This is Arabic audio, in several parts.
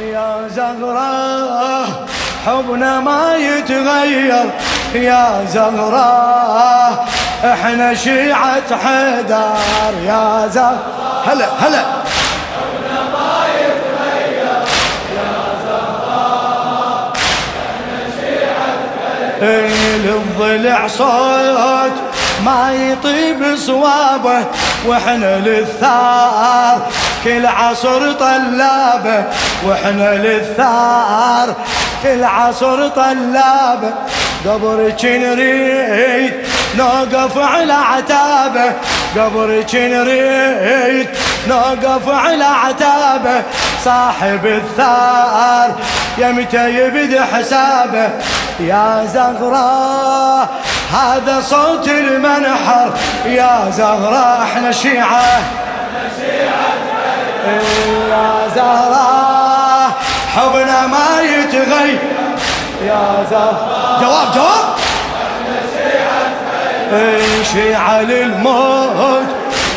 يا زهراء حبنا ما يتغير. يا زهراء إحنا شيعة حيدر. يا زهراء هلا هلا. حبنا ما يتغير يا إحنا شيعة للضلع صوت ما يطيب صوابه وإحنا للثار. كل عصر طلابه وإحنا للثار. كل عصر طلابه قبرك نريد نوقف على عتابه. قبرك نريد نوقف على عتابه. صاحب الثار يمتى يبدي حسابه. يا زغراء هذا صوت المنحر. يا زغراء إحنا شيعة. يا زهراء حبنا ما يتغير يا زهراء جواب جواب. شيعة للموت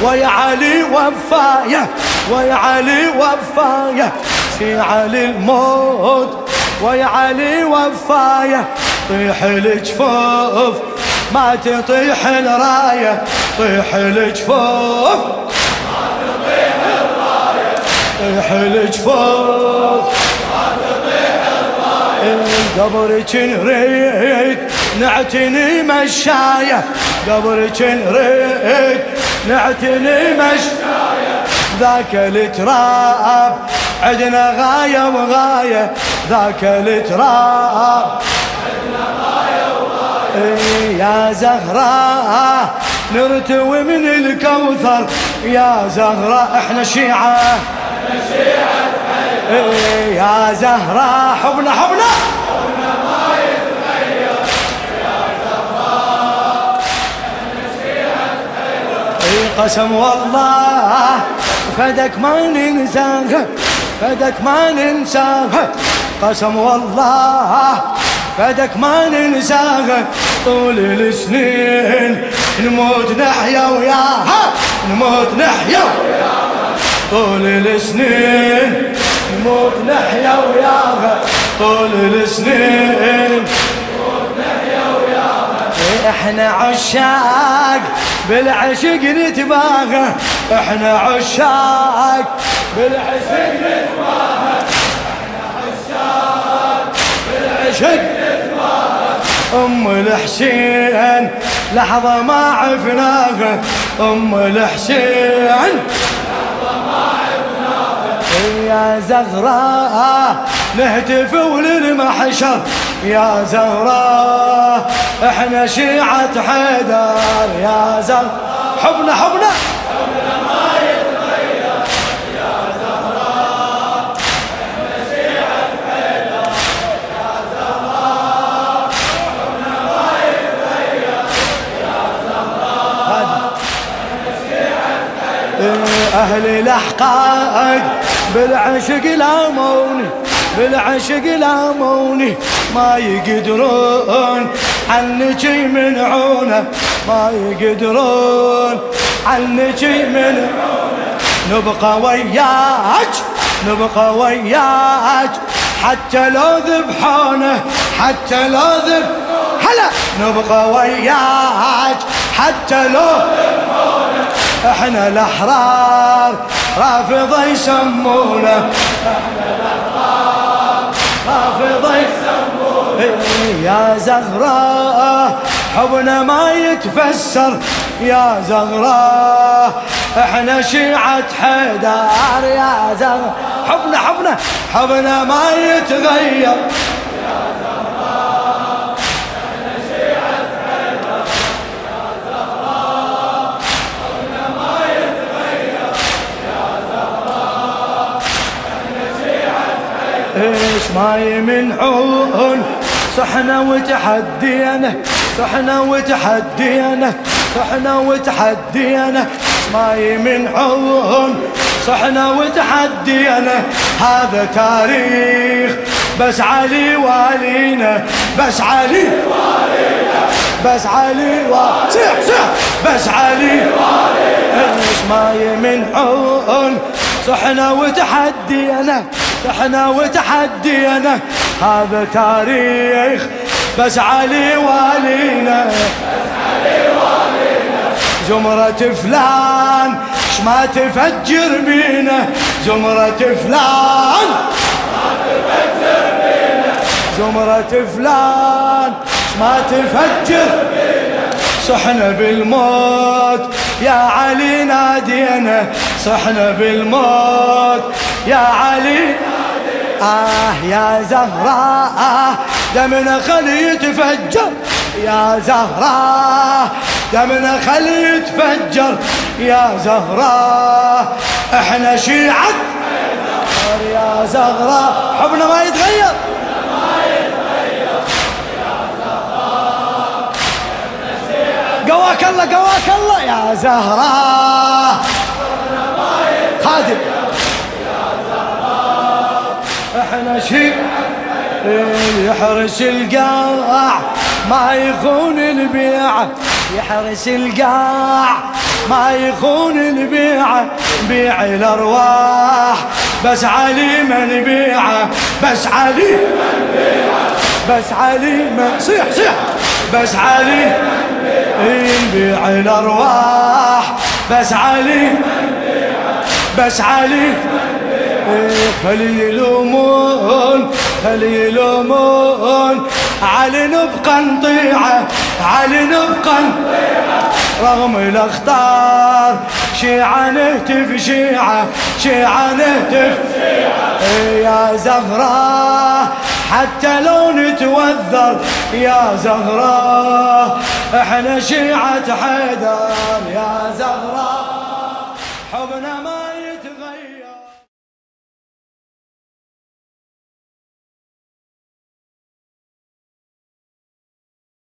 ويا علي وفاية ويا علي وفاية. شيعة للموت ويا علي وفاية. طيح الجفوف ما تطيح الراية. طيح الجفوف. طيح الجفوف قبرك نريد نعتني مشاية. قبرك نريد نعتني مشاية. ذاك التراب عندنا غاية وغاية. ذاك التراب يا زهراء نرتوي من الكوثر. يا زهراء إحنا شيعة. يا زهراء حبنا حبنا. حبنا ما يتغير يا زهراء قسم والله فدك ما ننساها فدك ما ننساها قسم والله فدك ما ننساها طول السنين نموت نحيا وياها نموت نحيا وياها. طول السنين نموت نحيا وياها طول السنين نموت نحيا وياها إحنا عشاق بالعشق نتباغى إحنا عشاق بالعشق نتباغى إحنا عشاق بالعشق أم الحسين لحظة ما عفناها أم الحسين. يا زغراء نهتف وللمحشر يا زغراء إحنا شيعة حيدر يا زغراء حبنا حبنا أهل الأحقاد بالعشق لاموني بالعشق لاموني ما يقدرون عنك يمنعونه ما يقدرون عنك يمنعونه نبقى وياك نبقى وياك حتى لو ذبحونه حتى لو ذب هلا! نبقى وياك حتى لو ذبحونه. إحنا الأحرار رافضه يسمونه. يا زهراء حبنا ما يتفسر. يا زهراء إحنا شيعة حيدر. يا زهراء حبنا حبنا حبنا ما يتغير. إيش ما يمنعون صحنا وتحدينا صحنا وتحدينا صحنا وتحدينا. ما يمنعون صحنا وتحدينا. هذا تاريخ بس علي والينا بس علي والينا. بس علي صح صح بس علي والينا. إيش ما يمنعون صحنا وتحدينا. إحنا وتحدينا هذا تاريخ. بس علي والينا زمرة فلان ما تفجر بينا. زمرة فلان زمرة فلان ما تفجر صحنا بالموت يا علي نادينا. صحنا بالموت يا علي آه يا زهراء دمنا خلي يتفجر. يا زهراء دمنا خلي يتفجر. يا زهراء إحنا شيعة. يا زهراء حبنا ما يتغير. قواك الله قواك الله. يا زهراء إحنا شيء يحرس القاع ما يخون البيعة يحرس القاع ما يخون البيعة بيع الأرواح بس علي من بيعه بس علي بس علي من صيح صيح. بس علي نبيع الأرواح. بس علي بس علي خلي يلومون خلي يلومون علي نبقى نطيعه علي نبقى رغم الأخطار شيعة نهتف شيعة شيعة نهتف. يا زهراء حتى لو نتوذر يا زهراء إحنا شيعة حيدر. يا زهراء حبنا ما